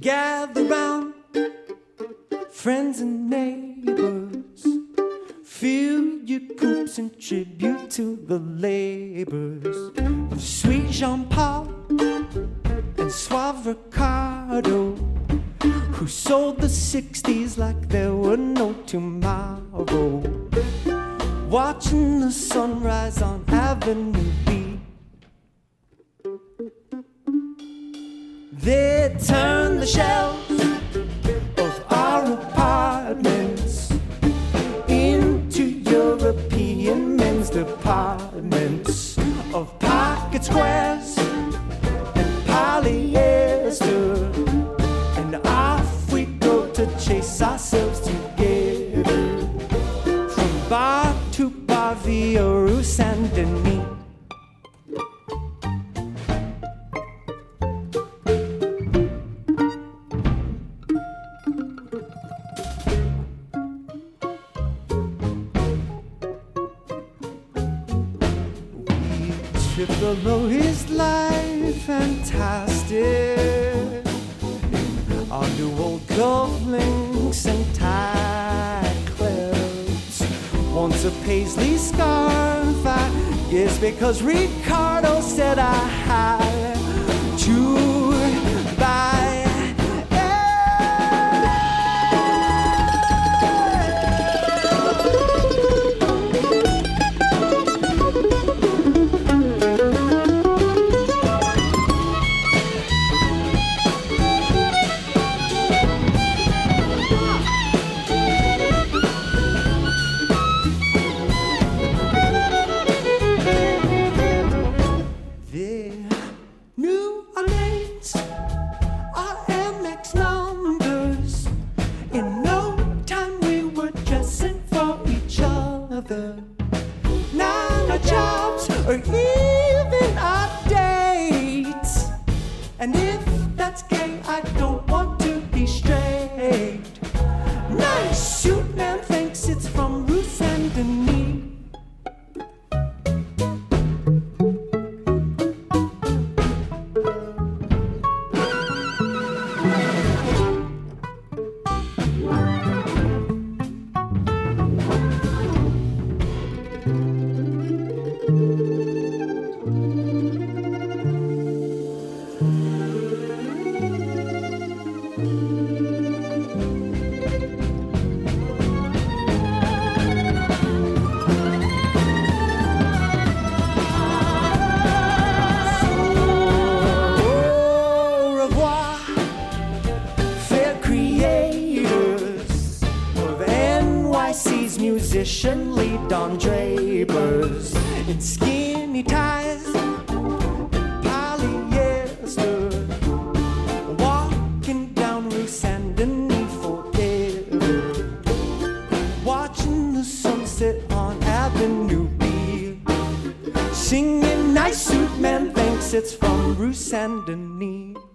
Gather round, friends and neighbors. Fill your coops and tribute to the labors of sweet Jean Paul and Suave Ricardo, who sold the 60s like there were no tomorrow. Watching the sunrise on Avenue B. They turn the shells of our apartments into European men's departments of pocket squares and polyester. And off we go to chase ourselves together from bar to bar via Rue Saint Denis. Trip below his life, fantastic. Our new old cufflinks and tie clips. Once a paisley scarf, I guess because Ricardo said I had other. Now no jobs or even our dates. And if that's gay, I don't Musicianly Don Drapers in skinny ties and polyester, walking down Rue Saint Denis forever, watching the sunset on Avenue B. Singing nice suit man thinks it's from Rue Saint Denis.